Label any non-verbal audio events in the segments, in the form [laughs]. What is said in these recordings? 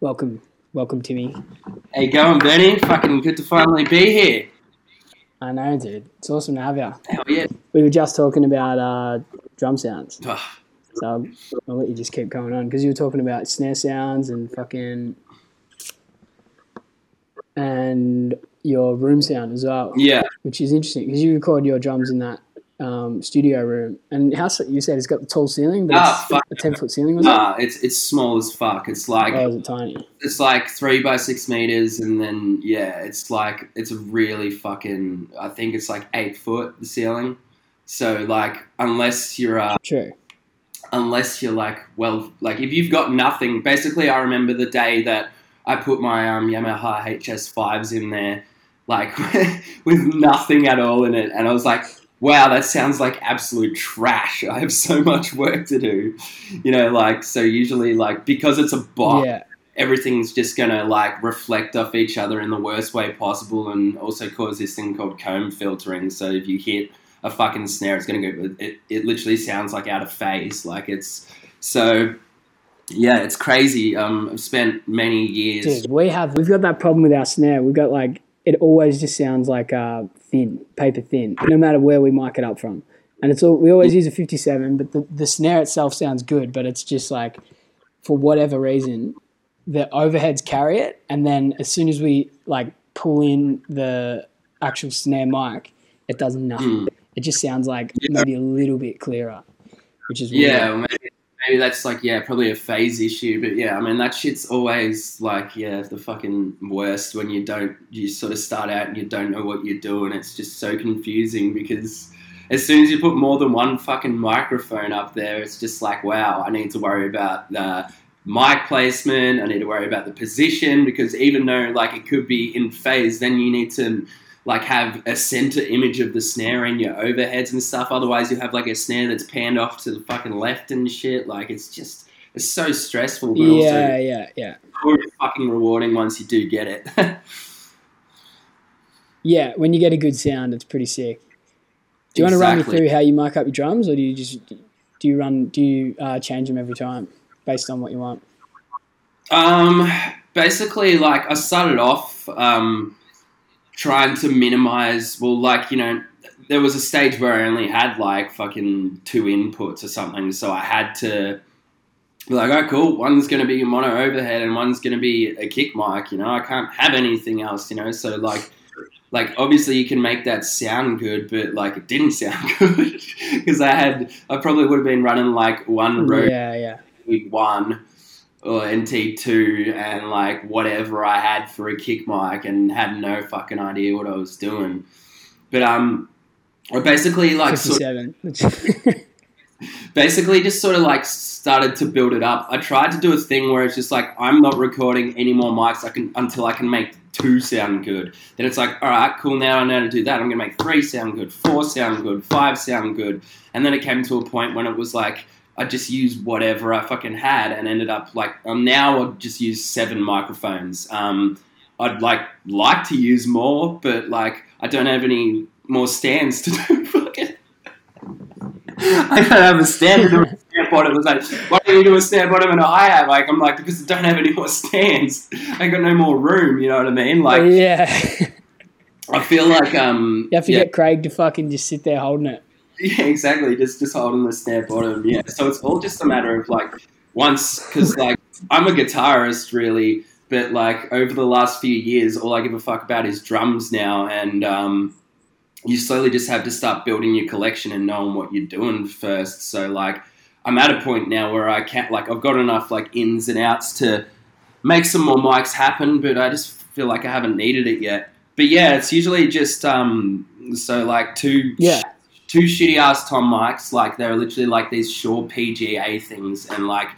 Welcome, welcome, Timmy. How you going, Benny? Fucking good to finally be here. I know, dude. It's awesome to have you. Hell yeah. We were just talking about uh, drum sounds, so I'll, I'll let you just keep going on because you were talking about snare sounds and fucking and your room sound as well, Yeah, which is interesting because you record your drums in that um, studio room. And how you said it's got the tall ceiling, but Ah, it's fuck. a ten foot ceiling, was nah, it's it's small as fuck. It's like it? Is it tiny? it's like three by six meters, and then yeah, it's like it's a really fucking. I think it's like eight foot the ceiling. So like, unless you're uh, True. unless you're like well like if you've got nothing basically i remember the day that i put my um, yamaha hs5s in there like [laughs] with nothing at all in it and i was like wow that sounds like absolute trash. [laughs] I have so much work to do. You know like so usually like because it's a box Yeah. everything's just gonna like reflect off each other in the worst way possible and also cause this thing called comb filtering. So if you hit a fucking snare it's gonna go it, it literally sounds like out of phase. Like it's so yeah it's crazy. Um i've spent many years Dude, we have we've got that problem with our snare. We've got like it always just sounds like uh, thin, paper thin, no matter where we mic it up from. And it's all we always use a fifty-seven, but the, the snare itself sounds good, but it's just like for whatever reason, the overheads carry it, and then as soon as we like pull in the actual snare mic, it does nothing. Mm. It just sounds like Yeah. maybe a little bit clearer, which is yeah weird. Maybe, that's like yeah probably a phase issue but yeah i mean that shit's always like yeah the fucking worst when you don't you sort of start out and you don't know what you're doing. It's just so confusing because as soon as you put more than one fucking microphone up there it's just like wow i need to worry about the mic placement. I need to worry about the position because even though like it could be in phase then you need to like have a center image of the snare in your overheads and stuff. Otherwise, you have like a snare that's panned off to the fucking left and shit. Like it's just it's so stressful, but Yeah, also yeah, yeah. really fucking rewarding once you do get it. [laughs] Yeah, when you get a good sound, it's pretty sick. Do you want to run me through how you mic up your drums, or do you just do you run do you uh, change them every time based on what you want? Um, basically, like I started off um, trying to minimize. Well, like you know, there was a stage where I only had like fucking two inputs or something, so I had to be like, oh, cool. One's going to be a mono overhead, and one's going to be a kick mic. You know, I can't have anything else. You know, so like. Like obviously you can make that sound good, but like it didn't [laughs] sound good because I had I probably would have been running like one Rode Yeah, yeah. week one or NT two and like whatever I had for a kick mic and had no fucking idea what I was doing. But um I basically like sort of, [laughs] basically just sort of like started to build it up. I tried to do a thing where it's just like I'm not recording any more mics I can until I can make two sound good. Then it's like, all right, cool. Now I know how to do that. I'm gonna make three sound good, four sound good, five sound good, and then it came to a point when it was like I just used whatever I fucking had and ended up like um, now I'll just use seven microphones. Um, I'd like like to use more, but like I don't have any more stands to [laughs] do fucking. [laughs] I don't have a stand to do a stand bottom. It's like, why don't you do a stand bottom and hi hat? Like, I'm like, because I don't have any more stands. I got no more room. You know what I mean? Like, yeah. I feel like um, You have to yeah, get Craig to fucking just sit there holding it. Yeah, exactly. Just just holding the snare bottom. Yeah. So it's all just a matter of like once because like I'm a guitarist really, but like over the last few years, all I give a fuck about is drums now, and um, you slowly just have to start building your collection and knowing what you're doing first. So like I'm at a point now where I can't like I've got enough like ins and outs to make some more mics happen, but I just feel like I haven't needed it yet. But yeah, it's usually just um so like two Yeah. Two shitty ass tom mics like they're literally like these Shure PGA things and like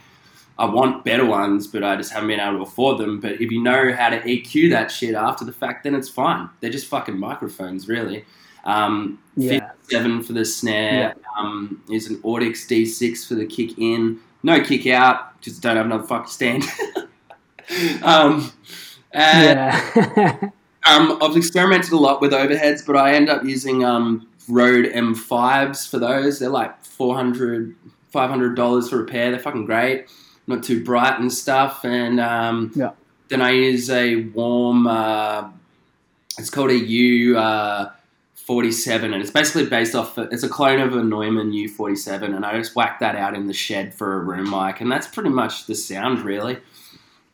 I want better ones but I just haven't been able to afford them. But if you know how to EQ that shit after the fact then it's fine. They're just fucking microphones really. Um, Yeah. 57 for the snare um, is an Audix D6 for the kick in. No kick out just don't have another fucking stand. [laughs] Um, and yeah. [laughs] um, I've experimented a lot with overheads, but I end up using um, Rode M5s for those. They're like 400 $500 for a pair. They're fucking great. not too bright and stuff. And um, Yeah. then I use a warm. Uh, it's called a U. Uh, 47 and it's basically based off it's a clone of a Neumann U47 and I just whacked that out in the shed for a room mic and that's pretty much the sound really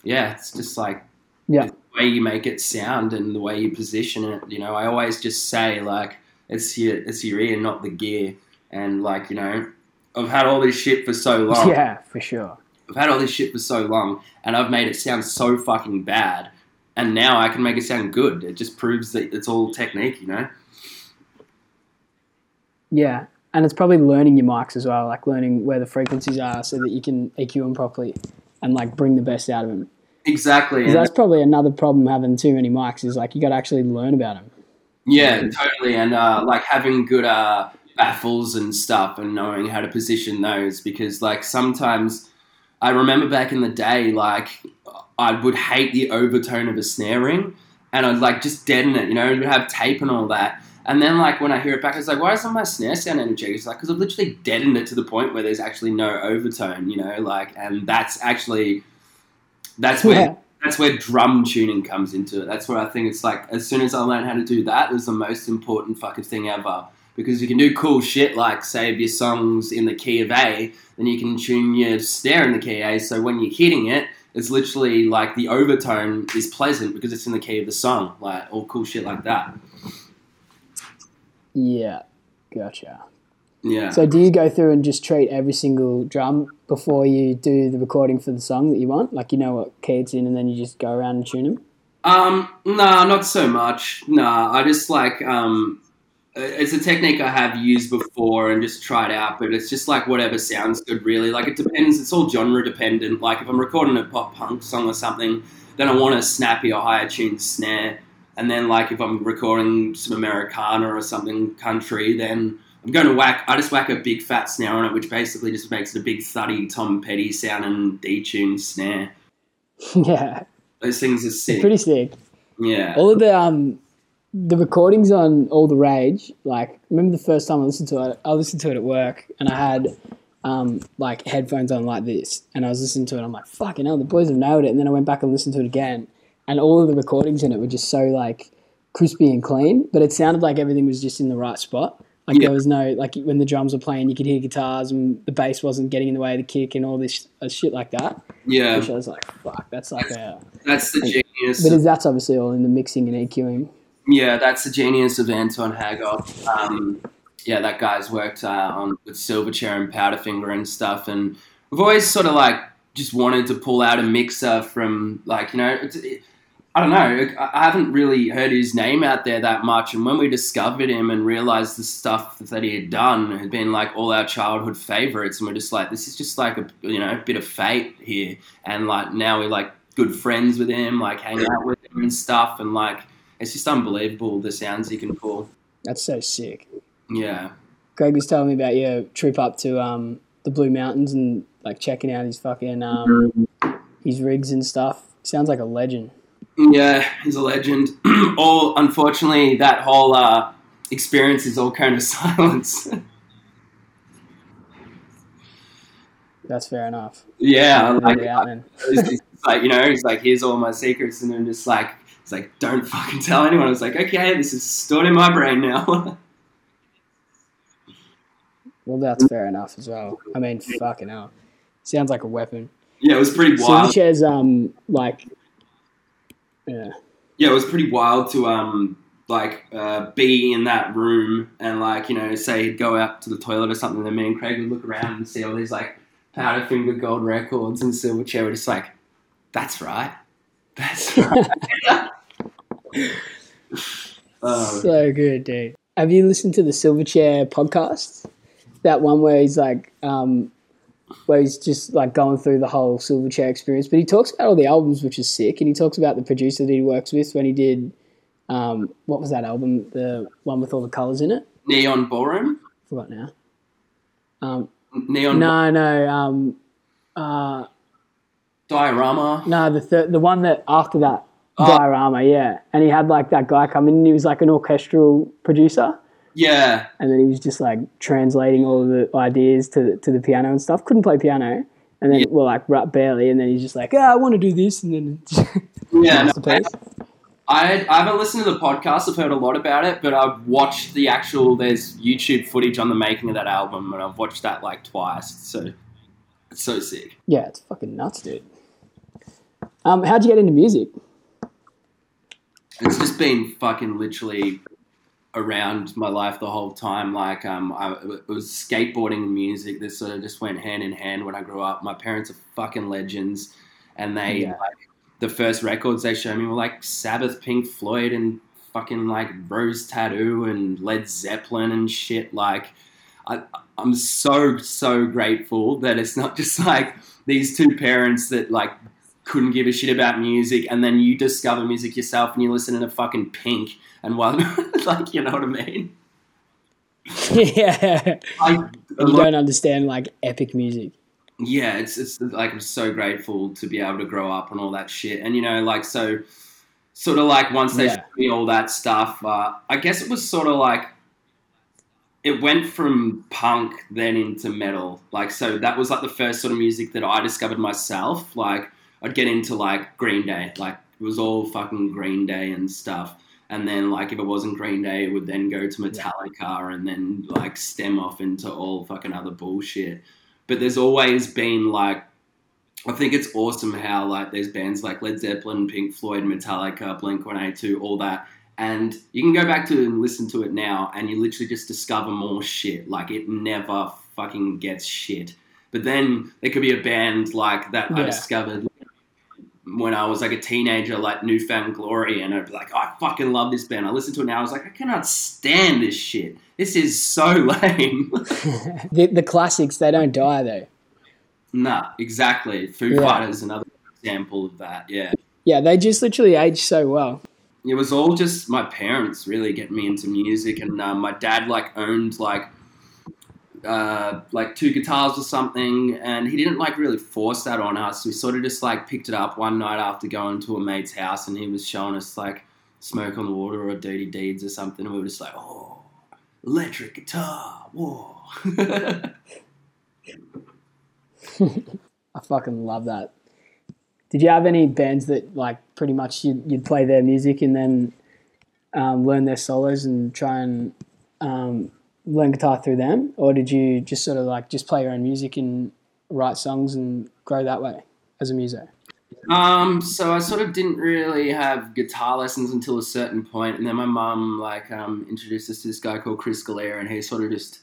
yeah it's just like Yeah. the way you make it sound and the way you position it you know I always just say like it's your it's your ear not the gear and like you know I've had all this shit for so long Yeah, for sure. I've had all this shit for so long and I've made it sound so fucking bad and now I can make it sound good it just proves that it's all technique you know Yeah, and it's probably learning your mics as well, like learning where the frequencies are so that you can EQ them properly and like bring the best out of them. Exactly. that's probably another problem having too many mics is like you got to actually learn about them. Yeah, totally. And uh, like having good uh, baffles and stuff and knowing how to position those because like sometimes I remember back in the day, like I would hate the overtone of a snare ring and I'd like just deaden it, you know, it would have tape and all that. And then like when I hear it back, it's like, why doesn't my snare sound energetic? It's like, because I've literally deadened it to the point where there's actually no overtone, you know, like, and that's actually, that's where Yeah, that's where drum tuning comes into it. That's where I think it's like as soon as I learned how to do that, it was the most important fucking thing ever. Because you can do cool shit like save your songs in the key of A, then you can tune your snare in the key A. So when you're hitting it, it's literally like the overtone is pleasant because it's in the key of the song, like all cool shit like that. yeah, gotcha. Yeah. So do you go through and just treat every single drum before you do the recording for the song that you want? Like you know what key it's in, and then you just go around and tune them. Um, nah, not so much. Nah, I just like um, it's a technique I have used before and just tried out, but it's just like whatever sounds good, really. Like it depends. It's all genre dependent. Like if I'm recording a pop punk song or something, then I want a snappy or higher tuned snare, and then like if I'm recording some Americana or something country, then I'm going to whack. I just whack a big fat snare on it, which basically just makes it a big thuddy Tom Petty sounding detuned snare. [laughs] yeah, Those things are it's sick. pretty sick. yeah. All of the um, the recordings on All the Rage. Like, remember the first time I listened to it? I listened to it at work, and I had um, like headphones on like this, and I was listening to it. I'm like, fucking hell, the boys have nailed it. And then I went back and listened to it again, and all of the recordings in it were just so like crispy and clean, but it sounded like everything was just in the right spot. Like Yeah. there was no like when the drums were playing, you could hear guitars and the bass wasn't getting in the way of the kick and all this uh, shit like that. Yeah. Which I was like, fuck, that's like a. That's the genius. But that's obviously all in the mixing and EQing. yeah, that's the genius of Anton Hagop. Um, yeah, that guy's worked uh, on with Silverchair and Powderfinger and stuff, and we've always sort of like just wanted to pull out a mixer from like you know. It's, it, I don't know. I I haven't really heard his name out there that much, and when we discovered him and realized the stuff that he had done had been like all our childhood favorites, and we're just like, this is just like a you know bit of fate here, and like now we're like good friends with him, like hang out with him and stuff, and like it's just unbelievable the sounds he can pull. That's so sick. Yeah, Greg was telling me about your trip up to um, the Blue Mountains and like checking out his fucking um, his rigs and stuff. Sounds like a legend. Yeah, he's a legend. [clears throat] all unfortunately, that whole uh, experience is all kind of [laughs] silence. That's fair enough. yeah, like, it's, [laughs] it's like you know, he's like, here's all my secrets, and I'm just like, it's like, don't fucking tell anyone. I was like, okay, this is stored in my brain now. [laughs] Well, that's fair enough as well. I mean, fucking hell. Sounds like a weapon. yeah, it was pretty wild. Silverchair's um like yeah. yeah, it was pretty wild to um like uh, be in that room and like you know say he'd go out to the toilet or something, and then me and Craig would look around and see all these like Powderfinger Gold records and Silverchair. We're just like, that's right, that's right. oh, [laughs] [laughs] So good, dude. Have you listened to the Silverchair podcast? That one where he's like, um, where he's just like going through the whole Silverchair experience. But he talks about all the albums, which is sick, and he talks about the producer that he works with when he did, um, what was that album? The one with all the colors in it. Neon Ballroom, Forgot now. Um, Neon no, no, um, uh, Diorama. no, the third, the one that after that, Oh. Diorama, yeah. And he had like that guy come in, and he was like an orchestral producer. Yeah, and then he was just like translating all of the ideas to the, to the piano and stuff. Couldn't play piano, and then well, like right, barely, and then he's just like, "Ah, I want to do this," and then [laughs] Yeah, no. I, I haven't listened to the podcast. I've heard a lot about it, but I've watched the actual. There's YouTube footage on the making of that album, and I've watched that like twice. So it's so sick. Yeah, it's fucking nuts, dude. Um, how'd you get into music? It's just been fucking literally around my life the whole time. Like um, I, it was skateboarding and music that sort of just went hand in hand when I grew up. My parents are fucking legends, and they Yeah. like the first records they showed me were like Sabbath, Pink Floyd, and fucking like Rose Tattoo and Led Zeppelin and shit. Like I, I'm so so grateful that it's not [laughs] just like these two parents that like couldn't give a shit about music, and then you discover music yourself and you listen to fucking Pink and one [laughs] like you know what I mean. [laughs] yeah, I, you don't understand like epic music. yeah, it's it's like I'm so grateful to be able to grow up and all that shit, and you know, like so, sort of like once they Yeah. showed me all that stuff, uh, I guess it was sort of like it went from punk then into metal, like so that was like the first sort of music that I discovered myself. Like I'd get into like Green Day, like it was all fucking Green Day and stuff. And then, like, if it wasn't Green Day, it would then go to Metallica and then, like, stem off into all fucking other bullshit but there's always been like I think it's awesome how like there's bands like Led Zeppelin, Pink Floyd, Metallica, Blink One Eight Two, all that, and you can go back to it and listen to it now, and you literally just discover more shit. Like it never fucking gets shit. But then there could be a band like that I discovered when I was like a teenager, like Newfound Glory, and I'd be like, I fucking love this band. I listen to it now. I was like, I cannot stand this shit. This is so [laughs] lame. [laughs] the, the classics they don't die though. Nah, exactly. Foo Yeah. Fighters, another example of that. Yeah, Yeah, they just literally age so well. it was all just my parents really getting me into music, and um, my dad like owned like uh, like two guitars or something, and he didn't like really force that on us. We sort of just like picked it up one night after going to a mate's house, and he was showing us like Smoke on the Water or Dirty Deeds or something, and we were just like, oh, electric guitar, whoa. [laughs] I fucking love that. Did you have any bands that like pretty much you'd, you'd play their music and then um, learn their solos and try and um, learn guitar through them, or did you just sort of like just play your own music and write songs and grow that way as a muso? Um, so I sort of didn't really have guitar lessons until a certain point, and then my mum like um, introduced us to this guy called Chris Galera, and he sort of just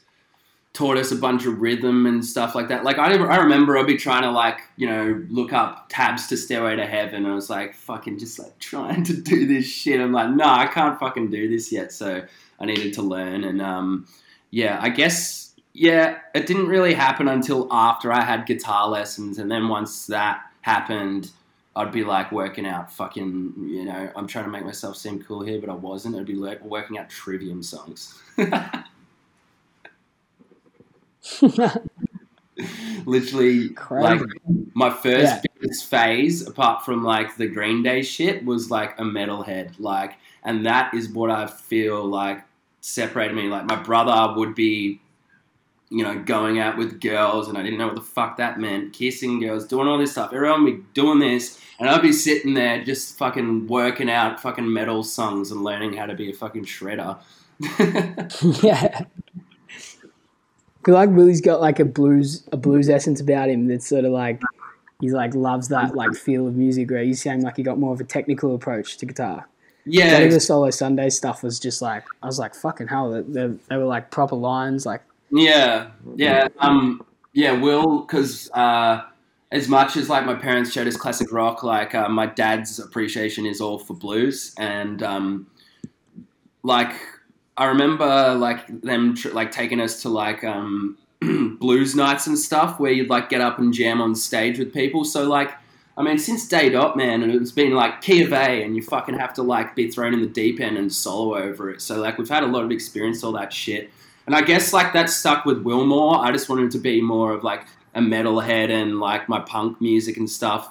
taught us a bunch of rhythm and stuff like that. Like I, I remember I'd be trying to like you know look up tabs to Stairway to Heaven, and I was like fucking just like trying to do this shit. I'm like, no, I can't fucking do this yet. So I needed to learn, and um, yeah, I guess yeah, it didn't really happen until after I had guitar lessons, and then once that happened. I'd be like working out fucking, you know, I'm trying to make myself seem cool here, but I wasn't. I'd be like working out Trivium songs. [laughs] Literally, Crazy. like my first Yeah. biggest phase, apart from like the Green Day shit, was like a metalhead. Like, and that is what I feel like separated me. Like, my brother would be, you know, going out with girls, and I didn't know what the fuck that meant. Kissing girls, doing all this stuff. Everyone would be doing this, and I'd be sitting there just fucking working out fucking metal songs and learning how to be a fucking shredder. [laughs] yeah. Cause like Willie's got like a blues a blues essence about him that's sort of like he's like loves that like feel of music where you sound like he got more of a technical approach to guitar. Yeah, Like the solo Sunday stuff was just like I was like fucking hell they, they, they were like proper lines like Yeah, yeah, um, yeah. Will because uh, as much as like my parents showed us classic rock, like uh, my dad's appreciation is all for blues, and um, like I remember like them tr- like taking us to like um, [clears throat] blues nights and stuff where you'd like get up and jam on stage with people. So like. I mean, since day dot, man, and it's been like key of A, and you fucking have to like be thrown in the deep end and solo over it. So like, we've had a lot of experience, all that shit. And I guess like that stuck with Wilmore. I just wanted to be more of like a metalhead and like my punk music and stuff.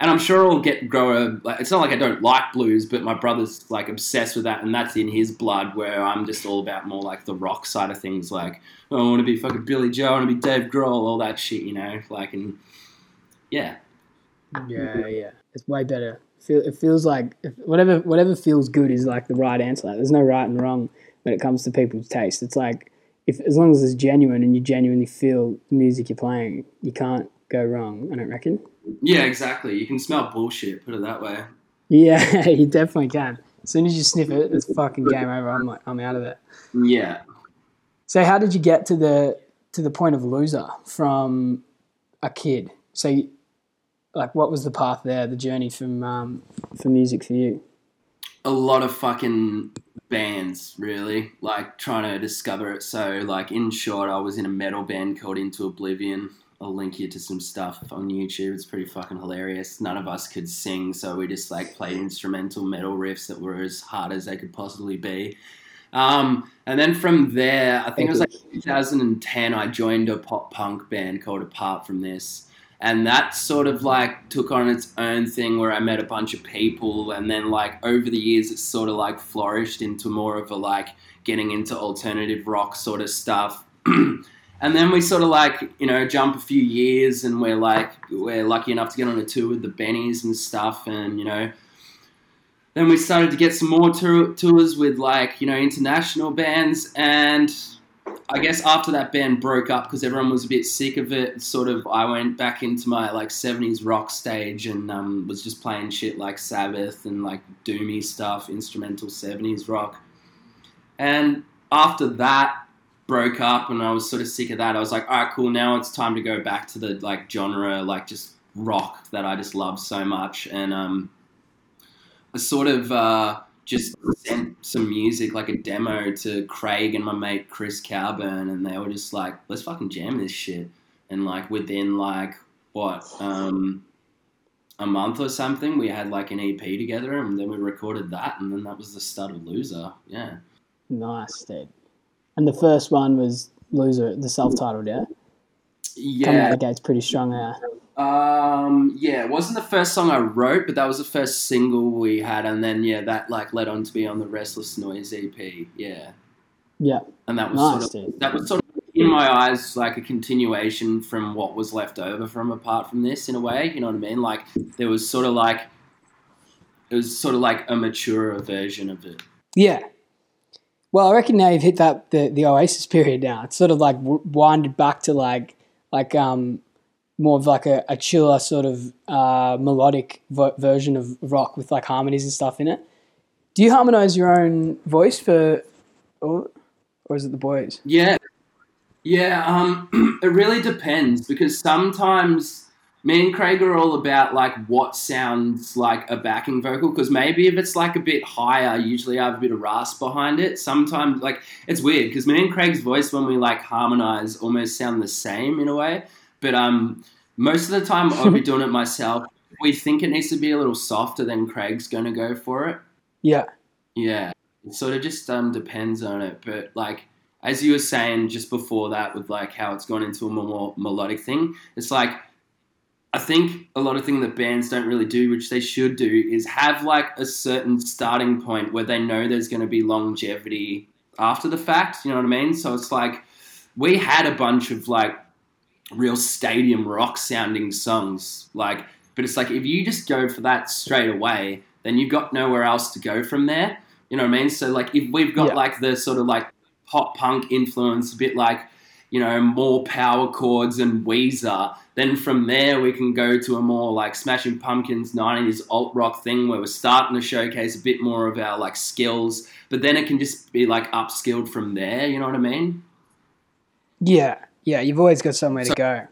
And I'm sure I'll get grow a. Like, it's not like I don't like blues, but my brother's like obsessed with that, and that's in his blood. Where I'm just all about more like the rock side of things. Like oh, I want to be fucking Billie Joe, I want to be Dave Grohl, all that shit, you know. Like and yeah. Yeah, yeah. It's way better. Feel it feels like if, whatever whatever feels good is like the right answer. Like, there's no right and wrong when it comes to people's taste. It's like if as long as it's genuine and you genuinely feel the music you're playing, you can't go wrong. I don't reckon. Yeah, exactly. You can smell bullshit. Put it that way. Yeah, [laughs] you definitely can. As soon as you sniff it, it's fucking game over. I'm like, I'm out of it. Yeah. So how did you get to the to the point of loser from a kid? So, like, what was the path there? The journey from um, for music for you? a lot of fucking bands, really, like trying to discover it. So, like, in short, I was in a metal band called Into Oblivion. I'll link you to some stuff on YouTube. It's pretty fucking hilarious. None of us could sing, so we just like played instrumental metal riffs that were as hard as they could possibly be. Um, and then from there, I think it was like 2010, I joined a pop punk band called Apart From This and that sort of like took on its own thing where I met a bunch of people, and then like over the years, it's sort of like flourished into more of a like getting into alternative rock sort of stuff. [clears throat] and then we sort of like you know jump a few years, and we're like we're lucky enough to get on a tour with the Bennies and stuff, and you know. Then we started to get some more tour- tours with like you know international bands, and I guess after that band broke up because everyone was a bit sick of it, sort of I went back into my like '70s rock stage and um, was just playing shit like Sabbath and like doomy stuff, instrumental '70s rock. And after that broke up and I was sort of sick of that, I was like, all right, cool. Now it's time to go back to the like genre, like just rock that I just love so much. And um, I sort of. Uh, just sent some music, like a demo, to Craig and my mate Chris Cowburn, and they were just like, "Let's fucking jam this shit." And like within like what um, a month or something, we had like an EP together, and then we recorded that, and then that was the start of Loser. Yeah. Nice, dude. And the first one was Loser, the self-titled, yeah. Yeah. Coming out the gates pretty strong there. Um, yeah, it wasn't the first song I wrote, but that was the first single we had, and then yeah, that like led on to be on the Restless Noise EP. Yeah, Yeah, and that was nice, sort of dude. that was sort of in my eyes like a continuation from what was left over from apart from this in a way. You know what I mean? Like there was sort of like it was sort of like a maturer version of it. Yeah. Well, I reckon now you've hit that the, the Oasis period now. It's sort of like w- winded back to like like um more of like a, a chiller sort of uh, melodic vo- version of rock with like harmonies and stuff in it. Do you harmonize your own voice for, or, or is it the boys? Yeah, yeah. Um, [clears throat] it really depends because sometimes me and Craig are all about like what sounds like a backing vocal. Because maybe if it's like a bit higher, usually I have a bit of rasp behind it. Sometimes like it's weird because me and Craig's voice when we like harmonize almost sound the same in a way. But um, most of the time I'll be doing it myself. If we think it needs to be a little softer, then Craig's gonna go for it. Yeah. Yeah, it sort of just um, depends on it. But like as you were saying just before that, with like how it's gone into a more melodic thing, it's like I think a lot of things that bands don't really do, which they should do, is have like a certain starting point where they know there's going to be longevity after the fact. You know what I mean? So it's like we had a bunch of like real stadium rock sounding songs, like, but it's like if you just go for that straight away, then you've got nowhere else to go from there. You know what I mean? So like if we've got Yeah. like the sort of like pop punk influence, a bit like you know more power chords and Weezer. Then from there we can go to a more like Smashing Pumpkins '90s alt rock thing where we're starting to showcase a bit more of our like skills. But then it can just be like upskilled from there. You know what I mean? Yeah. Yeah. You've always got somewhere to go.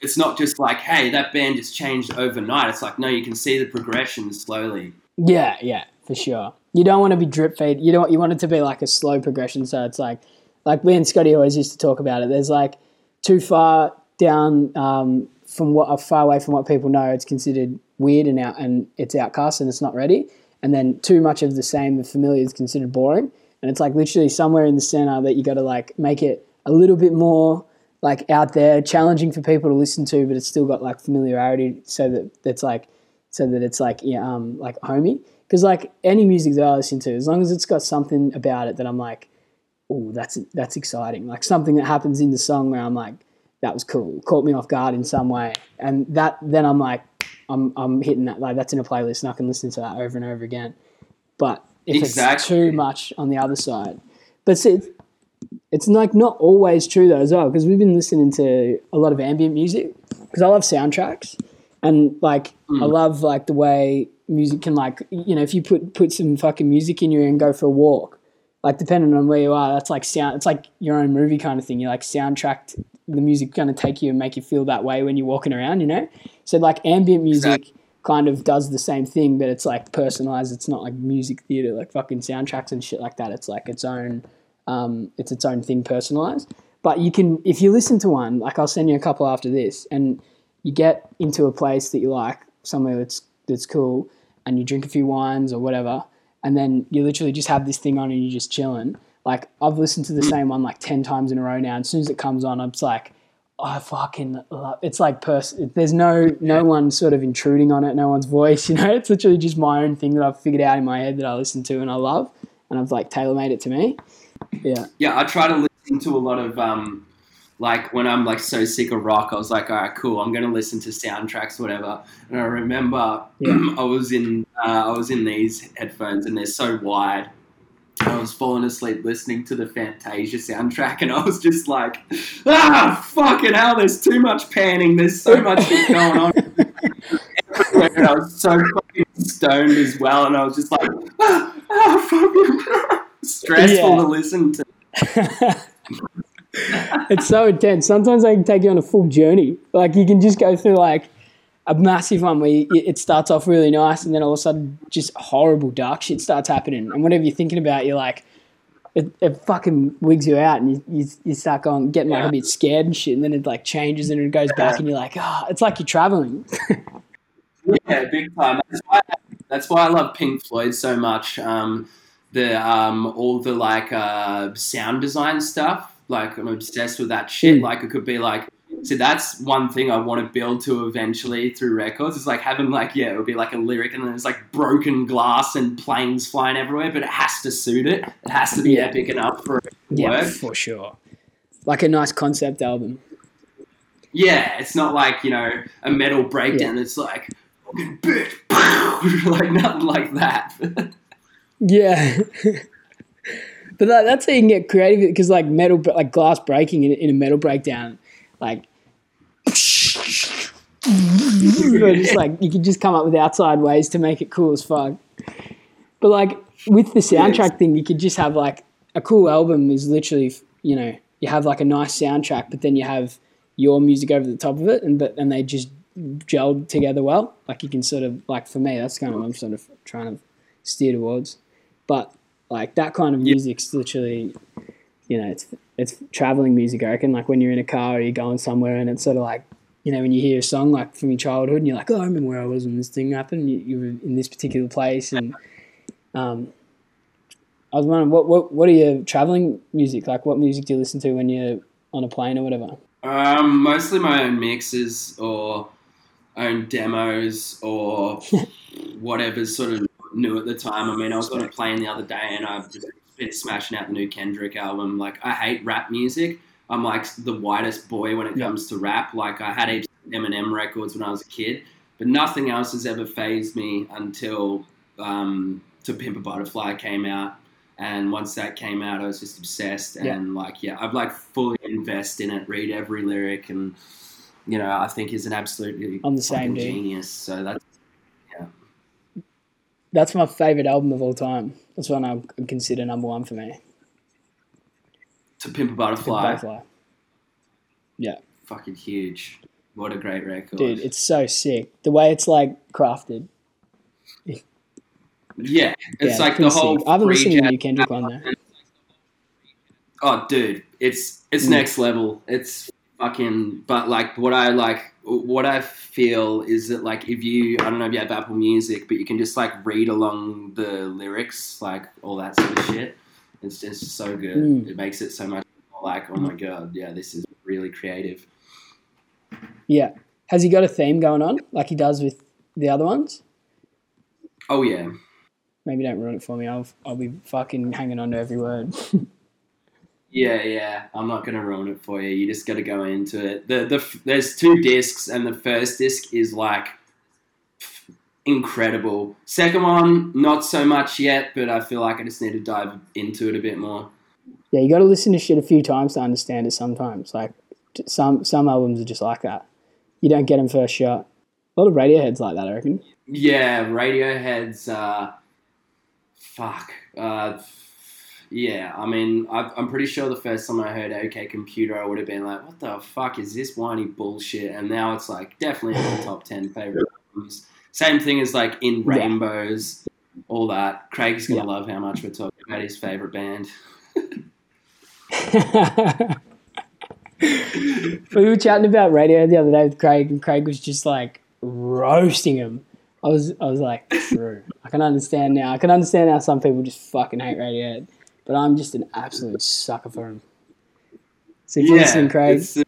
It's not just like, hey, that band just changed overnight. It's like, no, you can see the progression slowly. Yeah. Yeah. For sure. You don't want to be drip fade. You don't. You want it to be like a slow progression. So it's like, like me and Scotty always used to talk about it. There's like too far down um, from what uh, far away from what people know. It's considered weird and out, and it's outcast and it's not ready. And then too much of the same, the familiar, is considered boring. And it's like literally somewhere in the center that you got to like make it a little bit more like out there, challenging for people to listen to, but it's still got like familiarity, so that that's like so that it's like yeah, um like homey. Because like any music that I listen to, as long as it's got something about it that I'm like, oh, that's that's exciting. Like something that happens in the song where I'm like, that was cool. Caught me off guard in some way, and that then I'm like, I'm I'm hitting that like that's in a playlist, and I can listen to that over and over again. But if it's too much on the other side, but see, it's, like not always true though as well because we've been listening to a lot of ambient music because I love soundtracks and like I mm. love like the way music can like you know if you put put some fucking music in your ear and go for a walk like depending on where you are that's like sound it's like your own movie kind of thing. You're like soundtracked the music going to take you and make you feel that way when you're walking around you know? So like ambient music Exactly. kind of does the same thing but it's like personalized. It's not like music theater like fucking soundtracks and shit like that. It's like its own um, it's its own thing personalized. But you can if you listen to one like i'll send you a couple after this and you get into a place that you like somewhere that's that's cool and you drink a few wines or whatever and then you literally just have this thing on and you're just chilling. Like i've listened to the same one like 10 times in a row now and as soon as it comes on i'm just like oh, i fucking love it's like pers- there's no no one sort of intruding on it no one's voice [laughs] you know? It's literally just my own thing that i've figured out in my head that i listen to and i love and i've like tailor-made it to me yeah Yeah, I try to listen to a lot of um, like when I'm like so sick of rock, I was like, all right, cool, I'm gonna listen to soundtracks, whatever. And I remember Yeah. [clears throat] I was in uh, I was in these headphones and they're so wide. I was falling asleep listening to the Fantasia soundtrack, and I was just like, "Ah, fucking hell! There's too much panning. There's so much shit [laughs] going on." and I was so fucking stoned as well, and I was just like, "Ah, ah fucking [laughs] stressful Yeah. to listen to." [laughs] it's so intense. Sometimes they can take you on a full journey. Like you can just go through like a massive one where you, it starts off really nice, and then all of a sudden, just horrible dark shit starts happening, and whatever you're thinking about, you're like. It, it fucking wigs you out, and you, you, you start going getting like a Yeah. bit scared and shit, and then it like changes and it goes back, and you're like, ah, it's like you're traveling. Yeah, big time. That's why, that's why I love Pink Floyd so much. Um, the um, all the like uh, sound design stuff. Like I'm obsessed with that shit. Mm. Like it could be like. So that's one thing I want to build to eventually through records. It's like having like yeah, it would be like a lyric and then it's like broken glass and planes flying everywhere, but it has to suit it. It has to be Yeah. epic enough for it to yeah, work. for sure. Like a nice concept album. Yeah, it's not like you know a metal breakdown. It's like fucking bitch, [laughs] like nothing like that. [laughs] Yeah. [laughs] but that, that's how you can get creative because like metal, like glass breaking in, in a metal breakdown, like. just like you can just come up with outside ways to make it cool as fuck. But like with the soundtrack thing, you could just have like a cool album is literally you know you have like a nice soundtrack, but then you have your music over the top of it, and but and they just gelled together well. Like you can sort of like for me, that's kind of what I'm sort of trying to steer towards. But like that kind of Yeah. music's literally, you know, it's it's traveling music. I reckon like when you're in a car or you're going somewhere, and it's sort of like you know when you hear a song like from your childhood, and you're like, oh, I remember where I was when this thing happened. You, you were in this particular place, and um, I was wondering what what what are your traveling music like? What music do you listen to when you're on a plane or whatever? Um, mostly my own mixes or own demos or [laughs] whatever's sort of new at the time. I mean, I was on a plane the other day and I've just been smashing out the new Kendrick album. Like, I hate rap music. I'm like the whitest boy when it Yeah. comes to rap. Like, I had Eminem records when I was a kid, but nothing else has ever phased me until um, To Pimp a Butterfly came out. And once that came out, I was just obsessed. Yeah. And like, yeah, I've like fully invest in it, read every lyric, and you know, I think he's an absolutely I'm the same, fucking genius. So that's That's my favorite album of all time. That's one I consider number one for me. To Pimp a Butterfly, Pimp Butterfly. Yeah. Fucking huge. What a great record, Dude, it's so sick. The way it's like crafted. yeah, it's Yeah, like the whole. sick. I haven't listened to the new Kendrick one though. Oh, dude, it's it's Mm. next level. It's fucking. But like, what I like, what I feel is that like, if you, I don't know if you have Apple Music, but you can just like read along the lyrics, like all that sort of shit. It's just so good. Mm. It makes it so much more like, oh my god, yeah, this is really creative. Yeah. Has he got a theme going on like he does with the other ones? Oh yeah, Maybe don't ruin it for me. I'll I'll be fucking hanging on to every word. [laughs] Yeah, yeah. I'm not gonna ruin it for you. You just got to go into it. The the there's two discs, and the first disc is like incredible. Second one, not so much yet, but I feel like I just need to dive into it a bit more. Yeah, you got to listen to shit a few times to understand it. Sometimes, like some some albums are just like that. You don't get them first shot. A lot of Radioheads like that, I reckon. Yeah, Radiohead's. Uh, fuck. Uh, yeah, I mean, I, I'm pretty sure the first time I heard OK Computer, I would have been like, "What the fuck is this whiny bullshit?" And now it's like definitely in the top ten favorite albums. Same thing as like in Yeah. Rainbows, all that. Craig's gonna Yeah. love how much we're talking about his favorite band. [laughs] we were chatting about radio the other day with Craig, and Craig was just like roasting him. I was, I was like, true. I can understand now. I can understand how some people just fucking hate Radiohead, but I'm just an absolute sucker for him. So if you're listening, Craig, uh,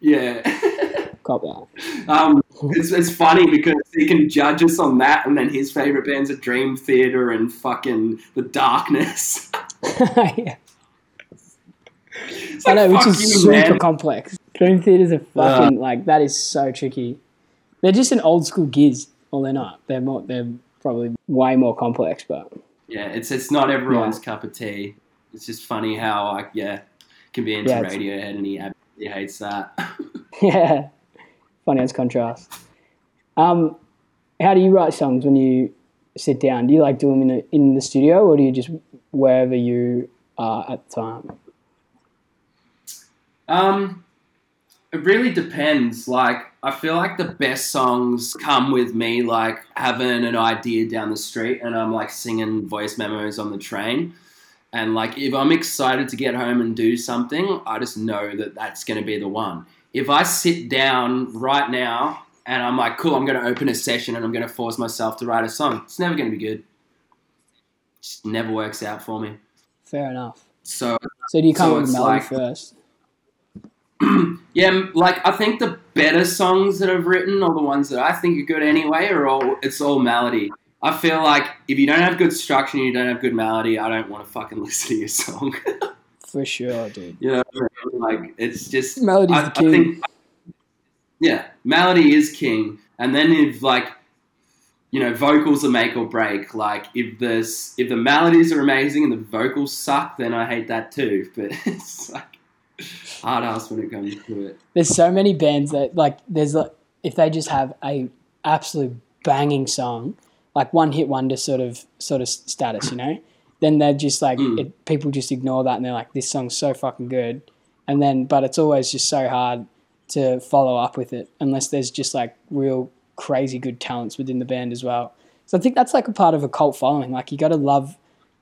yeah. [laughs] cop that. Um, it's, it's funny because he can judge us on that, and then his favorite bands are Dream Theater and fucking The Darkness. [laughs] [laughs] yeah. It's I know, which is you, super man. complex. Dream theaters are fucking like that is so tricky. They're just an old school giz. Well, they're not. They're more. They're probably way more complex, but Yeah, it's it's not everyone's cup of tea. It's just funny how like yeah, can be into Yeah, Radiohead and he absolutely hates that. [laughs] [laughs] yeah, funny as contrast. Um, how do you write songs when you sit down? Do you like do them in a, in the studio, or do you just wherever you are at the time? Um, it really depends. Like, I feel like the best songs come with me, like having an idea down the street, and I'm like singing voice memos on the train. And like, if I'm excited to get home and do something, I just know that that's going to be the one. If I sit down right now and I'm like, cool, I'm going to open a session and I'm going to force myself to write a song, it's never going to be good. Just never works out for me. Fair enough. So So do you come So with melody like- first? [clears throat] Yeah, like I think the better songs that I've written, or the ones that I think are good anyway, are all it's all melody. I feel like if you don't have good structure and you don't have good melody, I don't want to fucking [laughs] listen to your song. For sure, dude. you know, like it's just Melody's I, the I king. think, yeah, melody is king, and then if like you know vocals are make or break. Like if the if the melodies are amazing and the vocals suck, then I hate that too. [laughs] But it's like [laughs] hard ass when it comes to it. there's so many bands that like there's like if they just have a absolute banging song like one hit wonder sort of sort of status you know then they're just like Mm. it, people just ignore that and they're like this song's so fucking good and then but it's always just so hard to follow up with it unless there's just like real crazy good talents within the band as well so i think that's like a part of a cult following like you got to love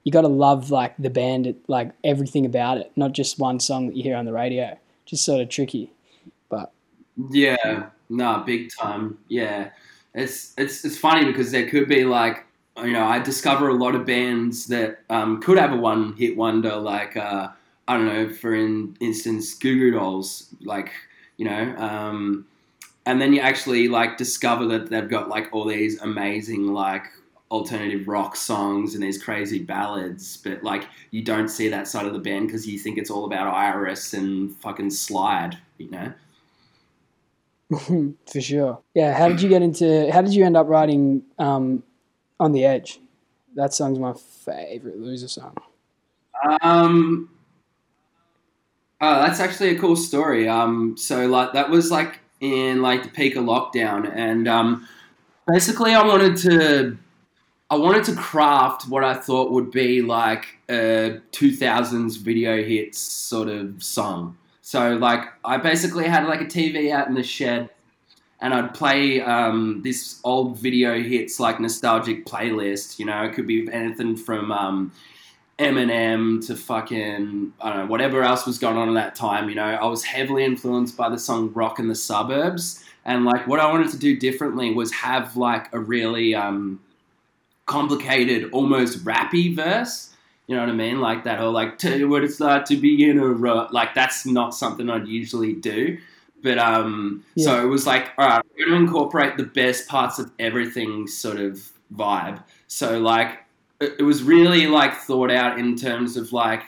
you got to love like the band like everything about it not just one song that you hear on the radio. Just sort of tricky. But Yeah, no, big time. Yeah, it's it's it's funny because there could be like you know I discover a lot of bands that um, could have a one hit wonder like uh, I don't know for in, instance Goo Goo Dolls like you know um, and then you actually like discover that they've got like all these amazing like alternative rock songs and these crazy ballads but like you don't see that side of the band because you think it's all about iris and fucking slide you know [laughs] For sure. Yeah. How did you get into? How did you end up writing um, "On the Edge"? That song's my favorite loser song. Um, oh, that's actually a cool story. Um, so like that was like in like the peak of lockdown, and um, basically I wanted to, I wanted to craft what I thought would be like a two thousands video hits sort of song. So like I basically had like a TV out in the shed. And I'd play um, this old video hits like nostalgic playlist. You know, it could be anything from um, Eminem to fucking I don't know whatever else was going on at that time. You know, I was heavily influenced by the song "Rockin' the Suburbs," and like what I wanted to do differently was have like a really um, complicated, almost rappy verse. You know what I mean? Like that whole like tell you what it's like to be in a rut. Like that's not something I'd usually do. But um, so it was like, all right, we're going to incorporate the best parts of everything sort of vibe. So like it, it was really like thought out in terms of like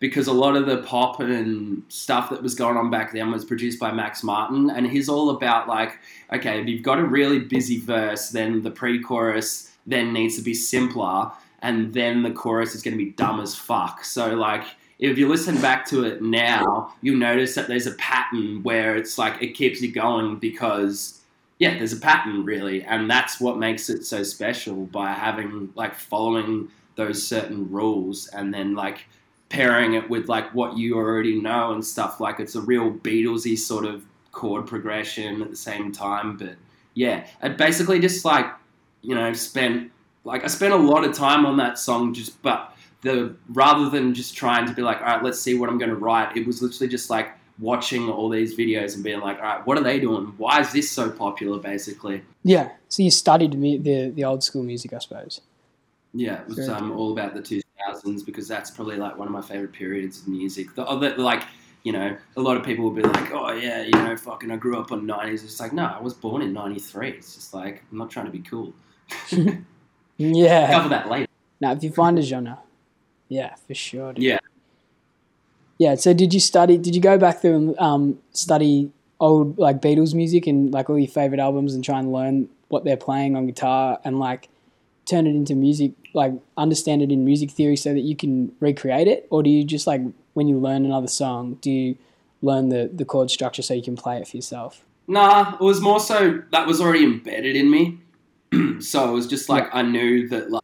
because a lot of the pop and stuff that was going on back then was produced by Max Martin, and he's all about like, okay, if you've got a really busy verse, then the pre-chorus then needs to be simpler, and then the chorus is going to be dumb as fuck. So like. If you listen back to it now, you'll notice that there's a pattern where it's like it keeps you going because yeah, there's a pattern really, and that's what makes it so special by having like following those certain rules and then like pairing it with like what you already know and stuff. Like it's a real Beatlesy sort of chord progression at the same time. But yeah, it basically just like you know spent like I spent a lot of time on that song just but the rather than just trying to be like all right let's see what I'm going to write it was literally just like watching all these videos and being like all right what are they doing why is this so popular basically Yeah. So you studied mu- the the old school music, I suppose. Yeah, it was Very um, all about the 2000s because that's probably like one of my favorite periods of music. The other, like, you know, a lot of people will be like, oh, yeah, you know, fucking, I grew up on 90s. It's like, no, I was born in 93. It's just like, I'm not trying to be cool. [laughs] Yeah. Cover that later. Now, if you find a genre, yeah, for sure. dude. Yeah. Yeah. So, did you study? Did you go back through and um, study old like Beatles music and like all your favorite albums and try and learn what they're playing on guitar and like turn it into music, like understand it in music theory so that you can recreate it, or do you just like when you learn another song, do you learn the the chord structure so you can play it for yourself? Nah, it was more so that was already embedded in me. [clears throat] so it was just like I knew that like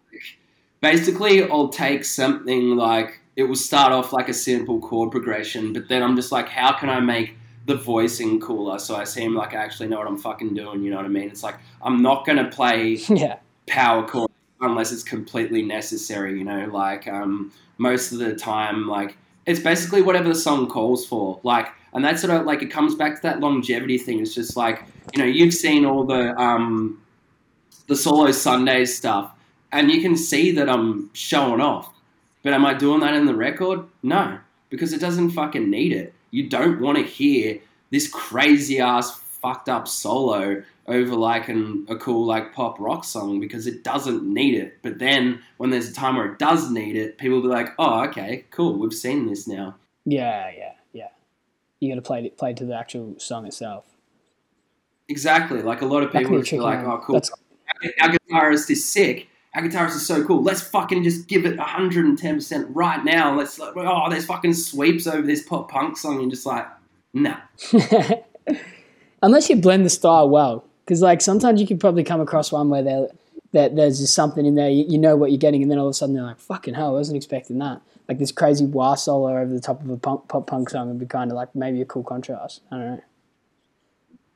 basically I'll take something like it will start off like a simple chord progression, but then I'm just like, how can I make the voicing cooler so I seem like I actually know what I'm fucking doing, you know what I mean? It's like I'm not gonna play [laughs] yeah. power chord unless it's completely necessary, you know, like um most of the time like it's basically whatever the song calls for. Like and that's sort of like it comes back to that longevity thing. It's just like, you know, you've seen all the um the solo Sundays stuff and you can see that I'm showing off. But am I doing that in the record? No, because it doesn't fucking need it. You don't want to hear this crazy ass fucked up solo over like an, a cool like pop rock song because it doesn't need it. But then when there's a time where it does need it, people will be like, "Oh, okay, cool, we've seen this now." Yeah, yeah, yeah. You got to play it, play to the actual song itself. Exactly. Like a lot of people be like, "Oh, cool, That's our guitarist is sick. Our guitarist is so cool. Let's fucking just give it 110% right now. Let's like, oh, there's fucking sweeps over this pop punk song and just like, nah. [laughs] unless you blend the style well because like sometimes you could probably come across one where there that there's just something in there you, you know what you're getting and then all of a sudden they're like fucking hell I wasn't expecting that like this crazy wah solo over the top of a punk, pop punk song would be kind of like maybe a cool contrast I don't know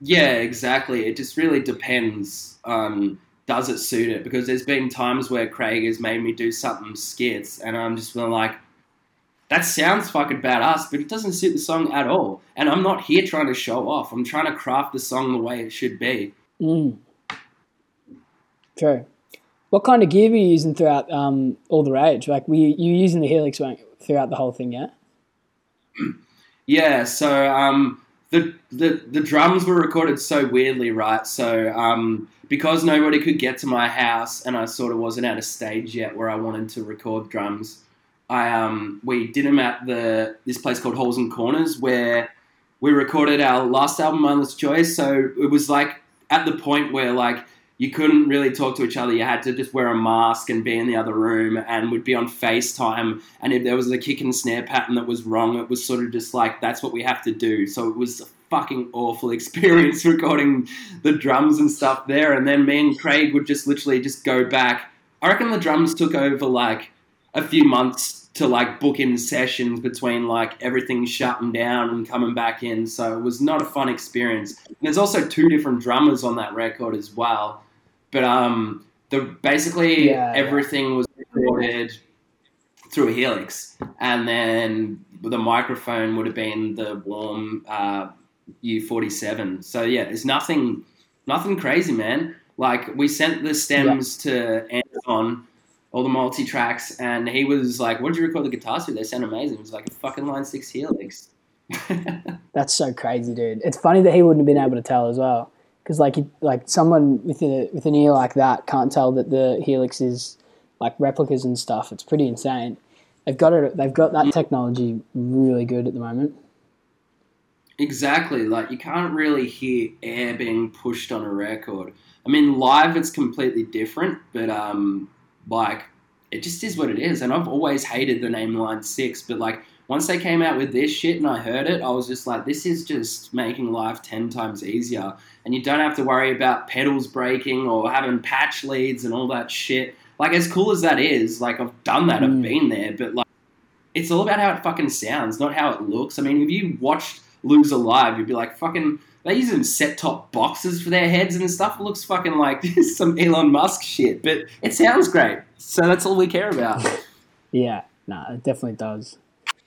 Yeah, exactly. It just really depends. Um, does it suit it? Because there's been times where Craig has made me do something skits, and I'm just feeling like, that sounds fucking badass, but it doesn't suit the song at all. And I'm not here trying to show off. I'm trying to craft the song the way it should be. mm. true what kind of gear were you using throughout um, all the rage like were you, you using the helix throughout the whole thing yeah [clears throat] Yeah, so um, the, the the drums were recorded so weirdly, right? So um, because nobody could get to my house, and I sort of wasn't at a stage yet where I wanted to record drums, I um, we did them at the this place called Holes and Corners where we recorded our last album, Mindless Choice. So it was like at the point where like you couldn't really talk to each other. You had to just wear a mask and be in the other room, and we'd be on FaceTime. And if there was a kick and snare pattern that was wrong, it was sort of just like that's what we have to do. So it was fucking awful [laughs] experience recording the drums and stuff there. And then me and Craig would just literally just go back. I reckon the drums took over like a few months to like book in sessions between like everything shutting down and coming back in. So it was not a fun experience. And there's also two different drummers on that record as well. But um, the basically Yeah, yeah. everything was recorded through a Helix, and then the microphone would have been the warm uh, U47. So yeah, there's nothing, nothing crazy, man. Like we sent the stems to Anton, all the multi tracks, and he was like, "What did you record the guitars to? They sound amazing." It was like a fucking Line Six Helix. [laughs] That's so crazy, dude. It's funny that he wouldn't have been able to tell as well, because like he, like someone with a with an ear like that can't tell that the helix is like replicas and stuff. It's pretty insane. they've got it. They've got that technology really good at the moment. Exactly. Like you can't really hear air being pushed on a record. I mean, live it's completely different, but um, like it just is what it is. And I've always hated the name Line Six, but like once they came out with this shit and I heard it, I was just like, this is just making life ten times easier. And you don't have to worry about pedals breaking or having patch leads and all that shit. Like as cool as that is, like I've done that, I've Mm. been there, but like it's all about how it fucking sounds, not how it looks. I mean, if you watched Loser live, you'd be like, fucking, they're using set top boxes for their heads and stuff. It looks fucking like [laughs] some Elon Musk shit, but it sounds great. So that's all we care about. Yeah, no, it definitely does.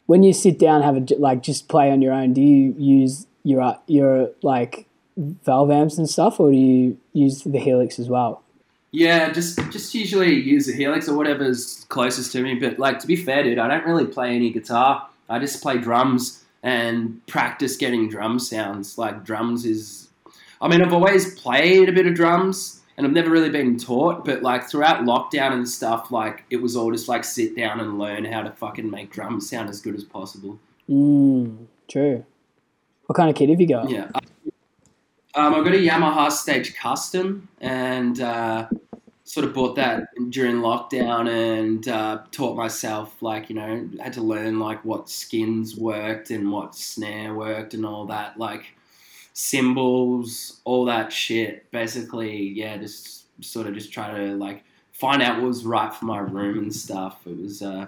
When you sit down, have a like just play on your own. Do you use your uh, your like valve amps and stuff, or do you use the Helix as well? Yeah, just just usually use the Helix or whatever's closest to me. But like to be fair, dude, I don't really play any guitar. I just play drums and practice getting drum sounds. Like drums is, I mean, I've always played a bit of drums and I've never really been taught. But like throughout lockdown and stuff, like it was all just like sit down and learn how to fucking make drums sound as good as possible. Mm, true. What kind of kit have you got? Yeah. Um, I got a Yamaha Stage Custom and uh, sort of bought that during lockdown and uh, taught myself, like, you know, had to learn, like, what skins worked and what snare worked and all that, like, cymbals, all that shit. Basically, yeah, just sort of just try to, like, find out what was right for my room and stuff. It was, uh,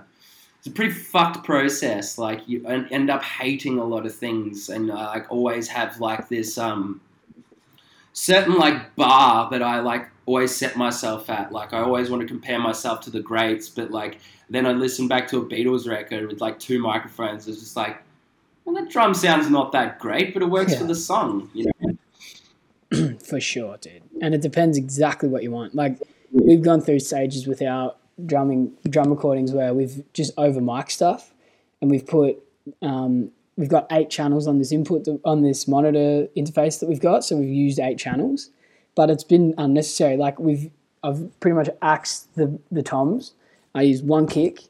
it's a pretty fucked process. Like you end up hating a lot of things, and I like always have like this um certain like bar that I like always set myself at. Like I always want to compare myself to the greats, but like then I listen back to a Beatles record with like two microphones. It's just like, well, that drum sounds not that great, but it works Yeah. for the song. You know? [clears throat] For sure, dude. And it depends exactly what you want. Like we've gone through stages with our drumming drum recordings where we've just over mic stuff, and we've put um, we've got eight channels on this input on this monitor interface that we've got. So we've used eight channels, but it's been unnecessary. Like we've I've pretty much axed the the toms. I use one kick,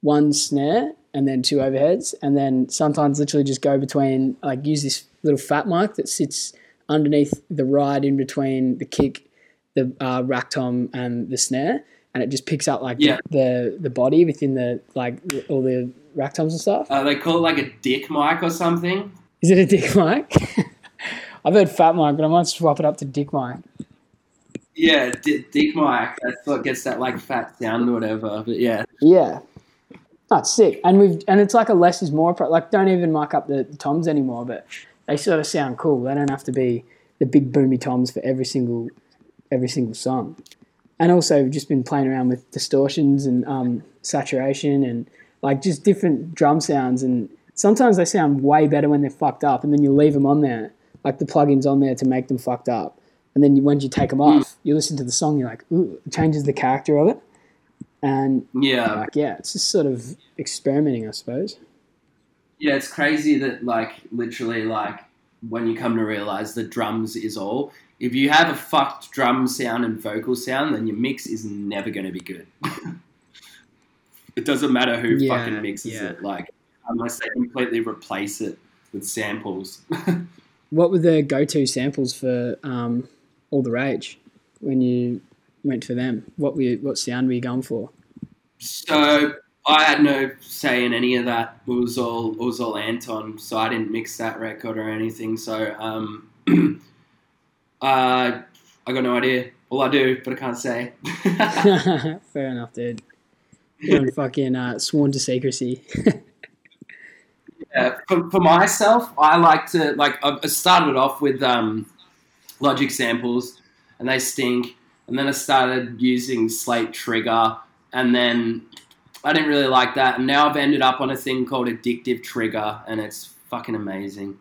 one snare, and then two overheads, and then sometimes literally just go between like use this little fat mic that sits underneath the ride in between the kick, the uh, rack tom, and the snare, and it just picks up like Yeah. the the body within the like all the rack toms and stuff. Uh, they call it like a dick mic or something. Is it a dick mic? [laughs] I've heard fat mic, but I might swap it up to dick mic. Yeah, di- dick mic. That's what gets that like fat sound or whatever. But yeah, Yeah. That's sick. And we've and it's like a less is more pro- like don't even mic up the, the toms anymore, but they sort of sound cool. They don't have to be the big boomy toms for every single every single song. And also just been playing around with distortions and um, saturation and like just different drum sounds and sometimes they sound way better when they're fucked up and then you leave them on there like the plugins on there to make them fucked up and then you, once you take them off you listen to the song you're like ooh it changes the character of it and yeah. like yeah it's just sort of experimenting i suppose Yeah, it's crazy that like literally like when you come to realize that drums is all. If you have a fucked drum sound and vocal sound, then your mix is never going to be good. [laughs] it doesn't matter who Yeah, fucking mixes yeah. it, like unless they completely replace it with samples. [laughs] what were the go-to samples for um, all the rage when you went for them what were you, what sound were you going for so I had no say in any of that. It was all it was all Anton, so I didn't mix that record or anything. So um, [clears throat] uh, I got no idea. All I do, but I can't say. [laughs] fair enough dude you're [laughs] fucking uh, sworn to secrecy Yeah, for, for myself, I like to like I started off with um, Logic samples, and they stink. And then I started using Slate Trigger, and then I didn't really like that. And now I've ended up on a thing called Addictive Trigger, and it's fucking amazing.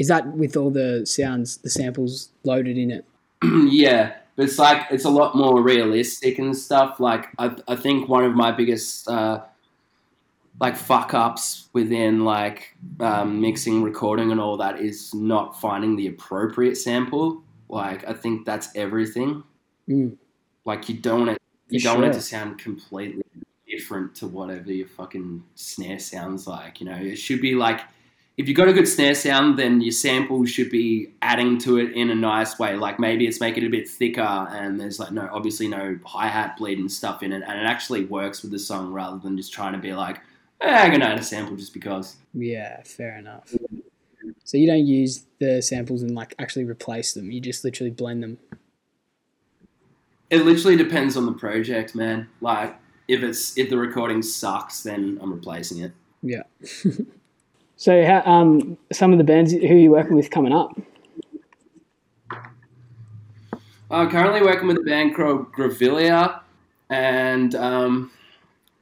Is that with all the sounds the samples loaded in it [clears throat] yeah, but it's like it's a lot more realistic and stuff. Like I, I think one of my biggest uh, like fuck ups within like um, mixing, recording, and all that is not finding the appropriate sample. Like I think that's everything. Mm. Like you don't want it, you For don't want it to sound completely different to whatever your fucking snare sounds like. You know, it should be like if you've got a good snare sound, then your sample should be adding to it in a nice way. Like maybe it's making it a bit thicker and there's like no, obviously no hi hat bleed and stuff in it, and it actually works with the song rather than just trying to be like, eh, I'm gonna add a sample just because. Yeah, fair enough. So you don't use the samples and like actually replace them. You just literally blend them. It literally depends on the project, man. Like if it's if the recording sucks, then I'm replacing it. Yeah. [laughs] so how, um, some of the bands who are you working with coming up? I'm currently working with a band called Gravilia, and um,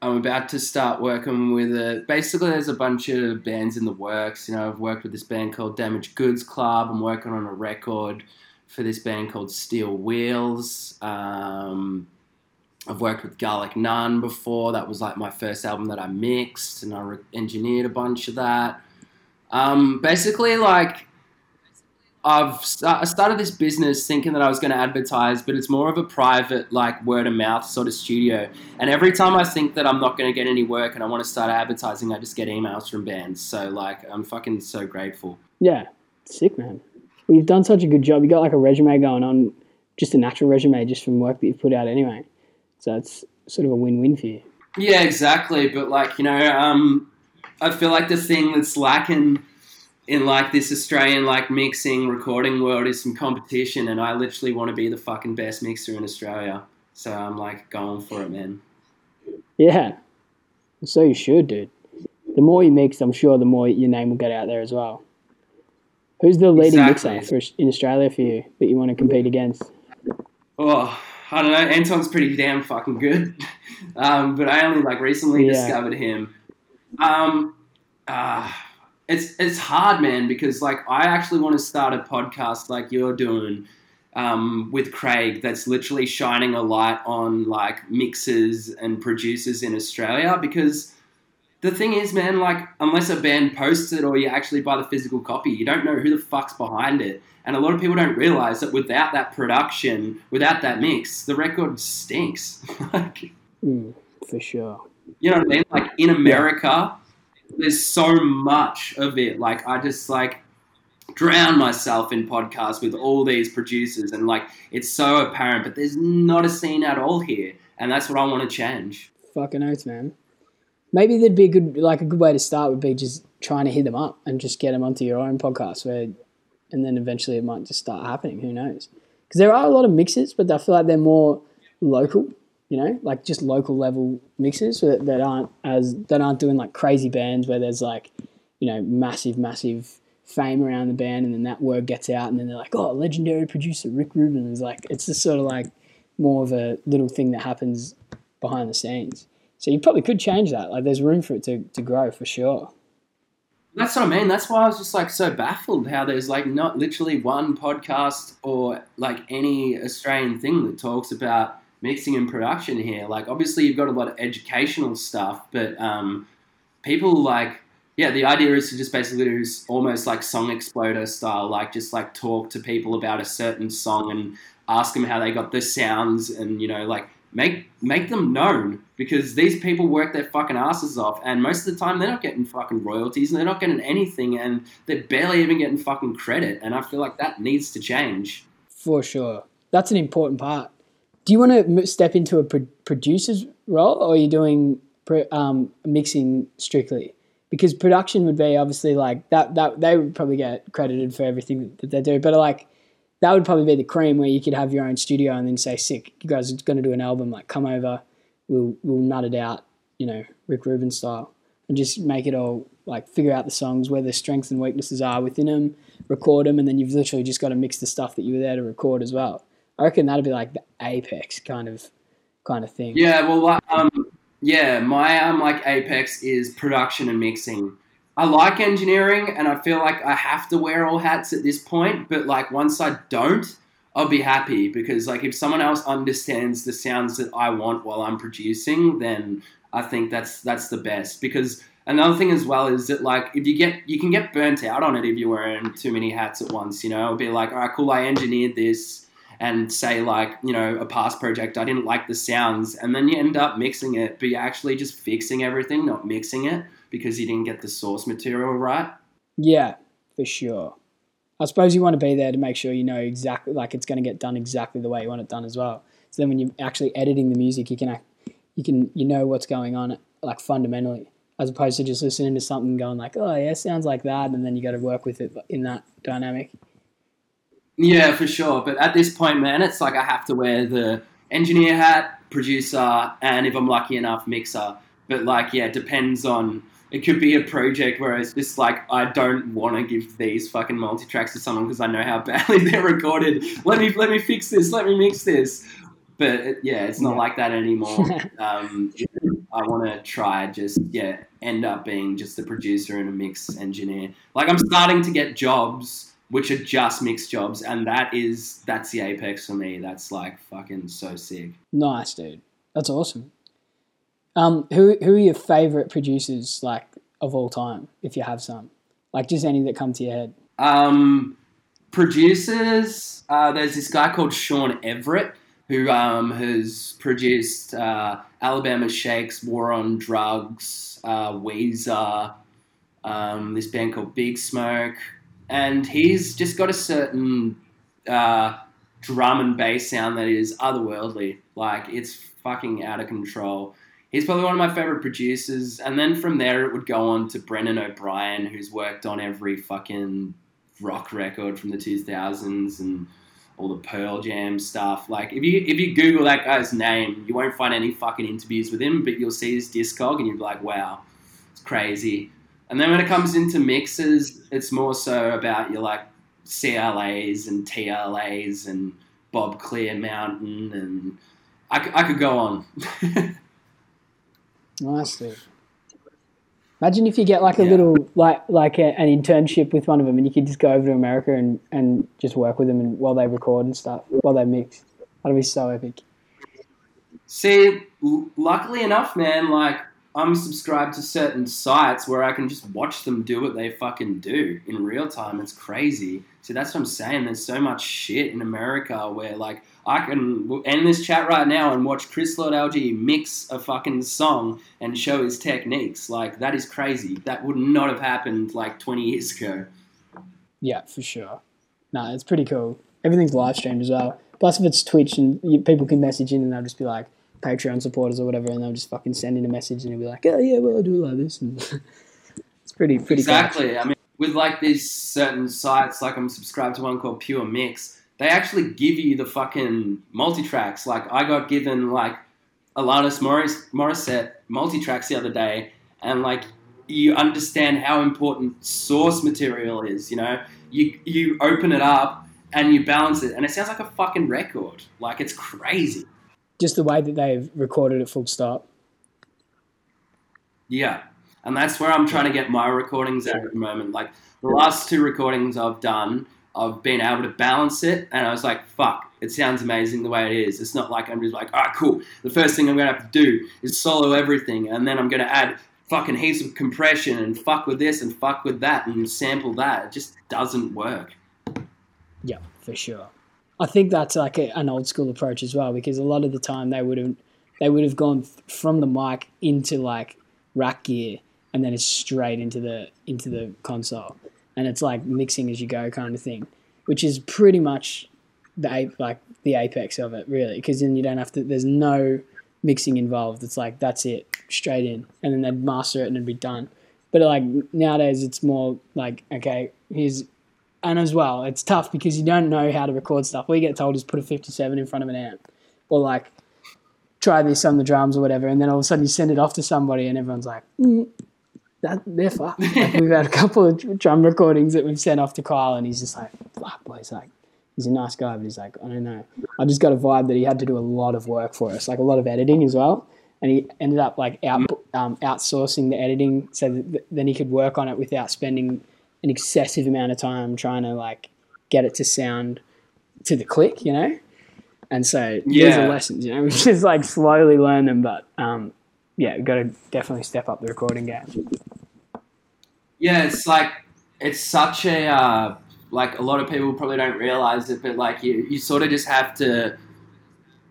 I'm about to start working with a. Basically, there's a bunch of bands in the works. You know, I've worked with this band called Damaged Goods Club. I'm working on a record for this band called Steel Wheels. Um, I've worked with Garlic Nun before. That was like my first album that I mixed, and I re- engineered a bunch of that. Um, basically, like I've st- I started this business thinking that I was going to advertise, but it's more of a private, like word of mouth sort of studio. And every time I think that I'm not going to get any work and I want to start advertising, I just get emails from bands. So like, I'm fucking so grateful. Yeah, sick man. Well, you've done such a good job. You got like a resume going on, just a natural resume, just from work that you've put out anyway. So it's sort of a win-win for you. Yeah, exactly. But like, you know, um, I feel like the thing that's lacking in like this Australian like mixing recording world is some competition, and I literally want to be the fucking best mixer in Australia. So I'm like going for it, man. Yeah, so you should, dude. The more you mix, I'm sure the more your name will get out there as well. Who's the leading Exactly. mixer for, in Australia for you that you want to compete against? Oh, I don't know. Anton's pretty damn fucking good, [laughs] um, but I only like recently Yeah. discovered him. Um, uh, it's it's hard, man, because like I actually want to start a podcast like you're doing um, with Craig. That's literally shining a light on like mixers and producers in Australia because. The thing is, man, like, unless a band posts it or you actually buy the physical copy, you don't know who the fuck's behind it. And a lot of people don't realize that without that production, without that mix, the record stinks. [laughs] like, Mm, for sure. You know what I mean? Like in America, there's so much of it. Like I just like drown myself in podcasts with all these producers, and like it's so apparent, but there's not a scene at all here, and that's what I want to change. Fucking oath, man. Maybe there'd be a good, like a good way to start would be just trying to hit them up and just get them onto your own podcast, where, and then eventually it might just start happening. Who knows? Because there are a lot of mixes, but I feel like they're more local. You know, like just local level mixes that, that aren't as that aren't doing like crazy bands where there's like, you know, massive, massive fame around the band, and then that word gets out, and then they're like, oh, legendary producer Rick Rubin is like, it's just sort of like more of a little thing that happens behind the scenes. So you probably could change that. Like there's room for it to, to grow for sure. That's what I mean. That's why I was just like so baffled how there's like not literally one podcast or like any Australian thing that talks about mixing and production here. Like obviously you've got a lot of educational stuff, but um, people like yeah, the idea is to just basically do almost like song exploder style, like just like talk to people about a certain song and ask them how they got the sounds and you know like make make them known because these people work their fucking asses off and most of the time they're not getting fucking royalties and they're not getting anything and they're barely even getting fucking credit and I feel like that needs to change. For sure. That's an important part. Do you want to step into a pro- producer's role or are you doing um, mixing strictly? Because production would be obviously like that, that they would probably get credited for everything that they do. But like that would probably be the cream where you could have your own studio and then say, sick, you guys are going to do an album, like come over, we'll, we'll nut it out, you know, Rick Rubin style and just make it all like figure out the songs where the strengths and weaknesses are within them, record them, and then you've literally just got to mix the stuff that you were there to record as well. I reckon that'd be like the apex kind of kind of thing. Yeah, well, um, yeah, my um, like apex is production and mixing. I like engineering, and I feel like I have to wear all hats at this point. But like, once I don't, I'll be happy because like, if someone else understands the sounds that I want while I'm producing, then I think that's that's the best. Because another thing as well is that like, if you get you can get burnt out on it if you're wearing too many hats at once. You know, it'll be like, all right, cool, I engineered this and say like you know a past project I didn't like the sounds, and then you end up mixing it, but you're actually just fixing everything, not mixing it because you didn't get the source material right. Yeah, for sure. I suppose you want to be there to make sure you know exactly, like it's going to get done exactly the way you want it done as well. So then when you're actually editing the music, you can you can you know what's going on like fundamentally, as opposed to just listening to something going like, oh yeah, sounds like that, and then you got to work with it in that dynamic. Yeah, for sure. But at this point, man, it's like I have to wear the engineer hat, producer, and if I'm lucky enough, mixer. But like, yeah, it depends on. It could be a project where it's just like I don't want to give these fucking multi tracks to someone because I know how [laughs] badly they're recorded. Let me let me fix this. Let me mix this. But it, yeah, it's not Yeah. like that anymore. [laughs] um, I want to try just yeah end up being just a producer and a mix engineer. Like I'm starting to get jobs which are just mixed jobs, and that is that's the apex for me. That's like fucking so sick. Nice, dude. That's awesome. Um, who who are your favorite producers like of all time, if you have some? Like just any that come to your head. Um, producers, uh, there's this guy called Shawn Everett who um, has produced uh, Alabama Shakes, War on Drugs, uh, Weezer, um, this band called Big Smoke, and he's just got a certain uh, drum and bass sound that is otherworldly. Like it's fucking out of control. He's probably one of my favorite producers, and then from there it would go on to Brendan O'Brien, who's worked on every fucking rock record from the 2000s and all the Pearl Jam stuff. Like if you if you Google that guy's name, you won't find any fucking interviews with him, but you'll see his discog and you'll be like, wow, it's crazy. And then when it comes into mixes, it's more so about your like CLAs and TLAs and Bob Clearmountain and I could go on. [laughs] Nice, dude. Imagine if you get like a Yeah. little like like a, an internship with one of them, and you could just go over to America and and just work with them and while they record and stuff, while they mix. That'd be so epic. See, l- luckily enough, man, like I'm subscribed to certain sites where I can just watch them do what they fucking do in real time. It's crazy. See, that's what I'm saying. There's so much shit in America where like I can end this chat right now and watch Chris Lord-Alge mix a fucking song and show his techniques. Like that is crazy. That would not have happened like 20 years ago. Yeah, for sure. No, it's pretty cool. Everything's live streamed as well. Plus, if it's Twitch and people can message in and they'll just be like Patreon supporters or whatever, and they'll just fucking send in a message and you'll be like, oh yeah, well I do like this, [laughs] and it's pretty pretty. Exactly. I mean, with like these certain sites, like I'm subscribed to one called Pure Mix. They actually give you the fucking multi tracks. Like I got given like Alanis Morris Morissette multi tracks the other day, and like you understand how important source material is. You know, you you open it up and you balance it, and it sounds like a fucking record. Like it's crazy. Just the way that they've recorded it full stop. Yeah. And that's where I'm trying to get my recordings at at the moment. Like the last two recordings I've done, I've been able to balance it, and I was like, fuck, it sounds amazing the way it is. It's not like I'm just like, ah, cool. The first thing I'm going to have to do is solo everything, and then I'm going to add fucking heaps of compression and fuck with this and fuck with that and sample that. It just doesn't work. Yeah, for sure. I think that's like a, an old school approach as well because a lot of the time they would have they would have gone th- from the mic into like rack gear and then it's straight into the into the console and it's like mixing as you go kind of thing, which is pretty much the like the apex of it really because then you don't have to. There's no mixing involved. It's like that's it straight in and then they'd master it and it'd be done. But like nowadays, it's more like okay, here's and as well, it's tough because you don't know how to record stuff. We get told is put a 57 in front of an amp, or like try this on the drums or whatever, and then all of a sudden you send it off to somebody, and everyone's like, mm, that they're fucked. [laughs] Like, we've had a couple of drum recordings that we've sent off to Kyle, and he's just like, fuck, boy, he's like, he's a nice guy, but he's like, I don't know. I just got a vibe that he had to do a lot of work for us, like a lot of editing as well. And he ended up like out, um, outsourcing the editing so that then he could work on it without spending an excessive amount of time trying to like get it to sound to the click, you know. And so yeah. these are lessons, you know. [laughs] We just like slowly learn them, but um, yeah, we've got to definitely step up the recording game. Yeah, it's like it's such a uh, like a lot of people probably don't realize it, but like you, you sort of just have to,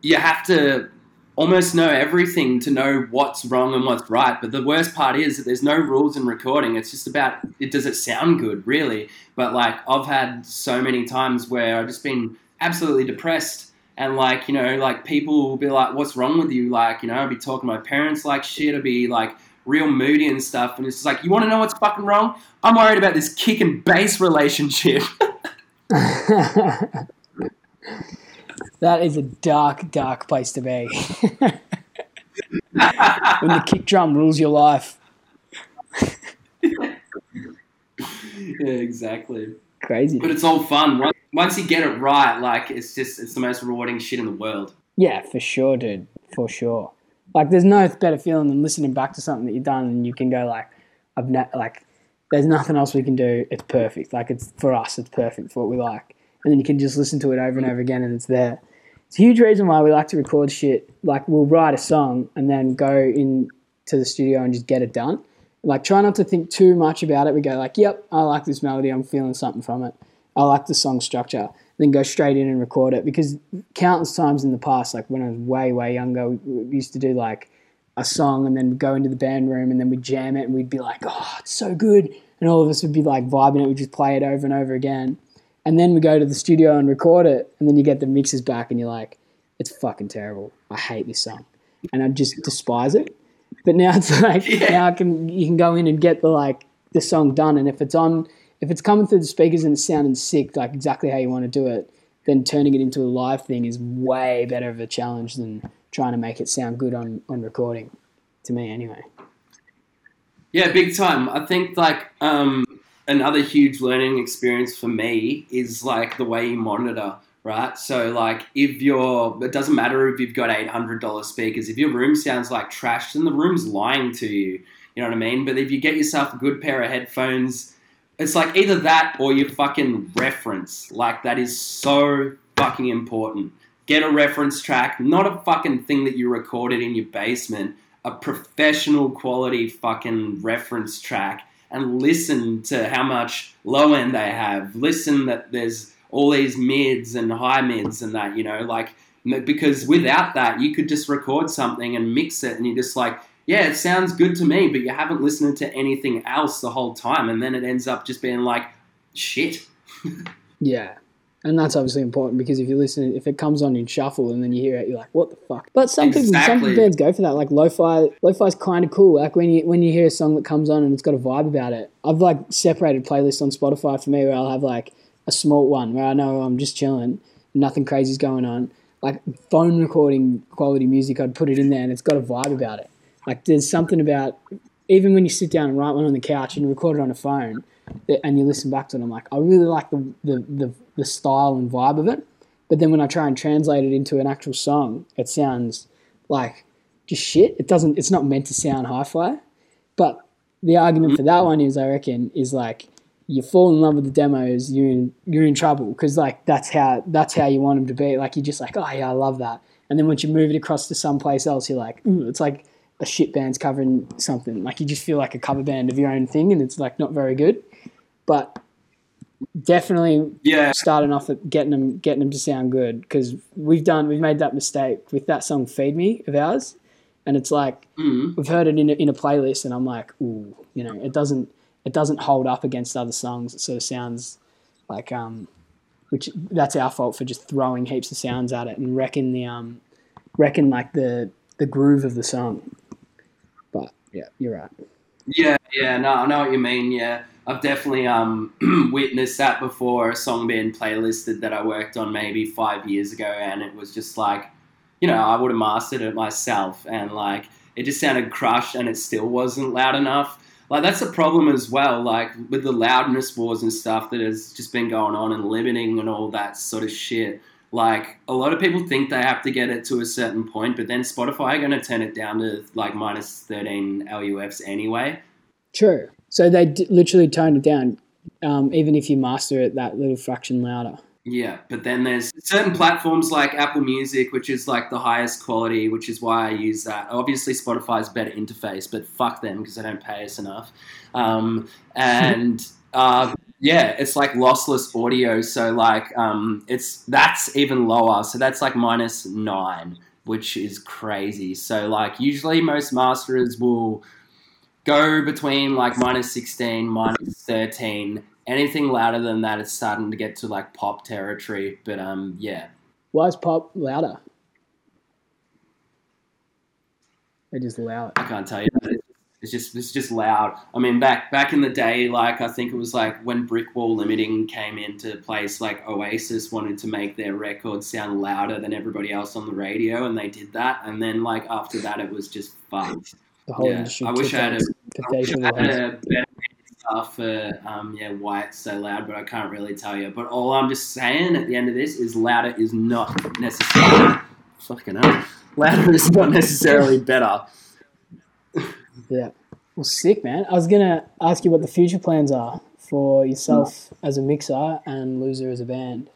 you have to almost know everything to know what's wrong and what's right. But the worst part is that there's no rules in recording. It's just about it does it sound good, really. But like I've had so many times where I've just been absolutely depressed and like, you know, like people will be like, What's wrong with you? Like, you know, I'll be talking to my parents like shit, I'll be like real moody and stuff, and it's just like, You wanna know what's fucking wrong? I'm worried about this kick and bass relationship. [laughs] [laughs] [laughs] that is a dark, dark place to be. [laughs] when the kick drum rules your life. yeah, exactly. Crazy. But it's all fun. Once- you get it right, like it's just it's the most rewarding shit in the world. Yeah, for sure, dude. For sure. Like, there's no better feeling than listening back to something that you've done and you can go like, I've ne- like, there's nothing else we can do. It's perfect. Like, it's for us. It's perfect for what we like. And then you can just listen to it over and over again, and it's there. It's a huge reason why we like to record shit. Like, we'll write a song and then go in to the studio and just get it done. Like, try not to think too much about it. We go like, "Yep, I like this melody. I'm feeling something from it. I like the song structure." Then go straight in and record it because countless times in the past, like when I was way way younger, we, used to do like a song and then we'd go into the band room and then we'd jam it and we'd be like, "Oh, it's so good," and all of us would be like vibing it. We'd just play it over and over again, and then we go to the studio and record it, and then you get the mixes back and you're like, "It's fucking terrible. I hate this song," and I just despise it. But now [laughs] it's like Yeah. now I can you can go in and get the like the song done, and if it's on if it's coming through the speakers and it's sounding sick, like exactly how you want to do it, then turning it into a live thing is way better of a challenge than trying to make it sound good on on recording. To me, anyway. Yeah, big time. I think like um, another huge learning experience for me is like the way you monitor, right? So like if you're, it doesn't matter if you've got eight hundred dollar speakers. If your room sounds like trash, then the room's lying to you. You know what I mean? But if you get yourself a good pair of headphones, it's like either that or your fucking reference. Like that is so fucking important. Get a reference track, not a fucking thing that you recorded in your basement a professional quality fucking reference track and listen to how much low end they have. Listen that there's all these mids and high mids and that, you know, like because without that you could just record something and mix it and you're just like, yeah, it sounds good to me, but you haven't listened to anything else the whole time and then it ends up just being like shit. [laughs] Yeah. And that's obviously important because if you listen, if it comes on in shuffle and then you hear it, you're like, "What the fuck?" But some people, some bands go for that. Like lo-fi, lo-fi's kind of cool. Like when you when you hear a song that comes on and it's got a vibe about it. I've like separated playlists on Spotify for me where I'll have like a small one where I know I'm just chilling, nothing crazy's going on. Like phone recording quality music, I'd put it in there and it's got a vibe about it. Like there's something about even when you sit down and write one on the couch and record it on a phone and you listen back to it, I'm like, I really like the, the, the, the style and vibe of it. But then when I try and translate it into an actual song, it sounds like just shit. It doesn't. It's not meant to sound hi-fi. But the argument for that one is, I reckon, is like you fall in love with the demos, you're in you're in trouble because like that's how that's how you want them to be. Like you're just like, oh yeah, I love that. And then once you move it across to someplace else, you're like, Ooh, it's like a shit band's covering something. Like you just feel like a cover band of your own thing, and it's like not very good. But definitely Yeah. starting off at getting them getting them to sound good because we've done we've made that mistake with that song "Feed Me" of ours, and it's like Mm. we've heard it in a, in a playlist, and I'm like, ooh, you know, it doesn't it doesn't hold up against other songs. It sort of sounds like um, which that's our fault for just throwing heaps of sounds at it and wrecking the um, wrecking like the the groove of the song. But yeah, you're right. Yeah, yeah, no, I know what you mean. Yeah, I've definitely um, [clears throat] witnessed that before. A song being playlisted that I worked on maybe five years ago, and it was just like, you know, I would have mastered it myself, and like it just sounded crushed, and it still wasn't loud enough. Like that's a problem as well. Like with the loudness wars and stuff that has just been going on, and limiting and all that sort of shit. Like a lot of people think they have to get it to a certain point, but then Spotify are going to turn it down to like minus thirteen LUFS anyway. True. So they d- literally tone it down, um, even if you master it that little fraction louder. Yeah, but then there's certain platforms like Apple Music, which is like the highest quality, which is why I use that. Obviously, Spotify's better interface, but fuck them because they don't pay us enough. Um, [laughs] and uh, yeah, it's like lossless audio. So like, um, it's that's even lower. So that's like minus nine, which is crazy. So like, usually most masterers will go between like minus sixteen, minus thirteen. Anything louder than that, it's starting to get to like pop territory. But um, yeah, Why is pop louder? They're just loud. I can't tell you. It's just it's just loud. I mean, back back in the day, like I think it was like when Brick Wall Limiting came into place, like Oasis wanted to make their records sound louder than everybody else on the radio, and they did that. And then like after that, it was just fucked. The whole Yeah, industry. I wish I had a, wish I had a better stuff for um, yeah why it's so loud, but I can't really tell you. But all I'm just saying at the end of this is louder is not necessarily fucking hell. Louder is not necessarily better. Yeah. Well, sick, man. I was gonna ask you what the future plans are for yourself as a mixer and Loser as a band.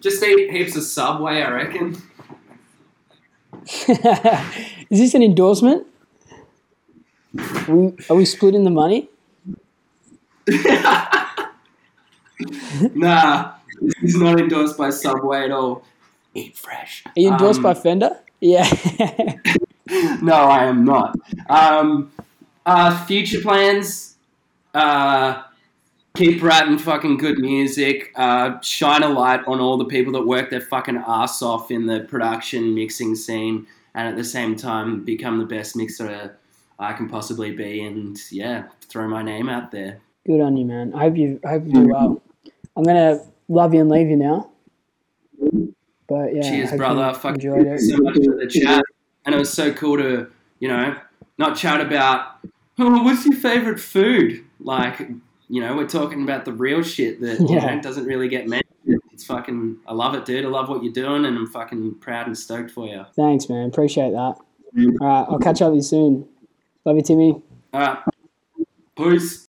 Just eat heaps of Subway, I reckon. [laughs] Is this an endorsement? Are we, are we splitting the money? [laughs] nah, he's not endorsed by Subway at all. Eat fresh. Are you endorsed Um, by Fender? Yeah. [laughs] no, I am not. Um, uh, future plans. Uh, keep writing fucking good music. Uh, shine a light on all the people that work their fucking ass off in the production mixing scene, and at the same time become the best mixer I can possibly be. And yeah, throw my name out there. Good on you, man. I hope you I hope you well. I'm gonna love you and leave you now. But yeah, Cheers, brother. Fuck enjoyed you it. so much for the chat. And it was so cool to, you know, not chat about, oh, what's your favorite food? Like, you know, we're talking about the real shit that you Yeah. know, doesn't really get mentioned. It's fucking, I love it, dude. I love what you're doing, and I'm fucking proud and stoked for you. Thanks, man. Appreciate that. Mm. All right, I'll catch up with you soon. Love you, Timmy. All right. Peace.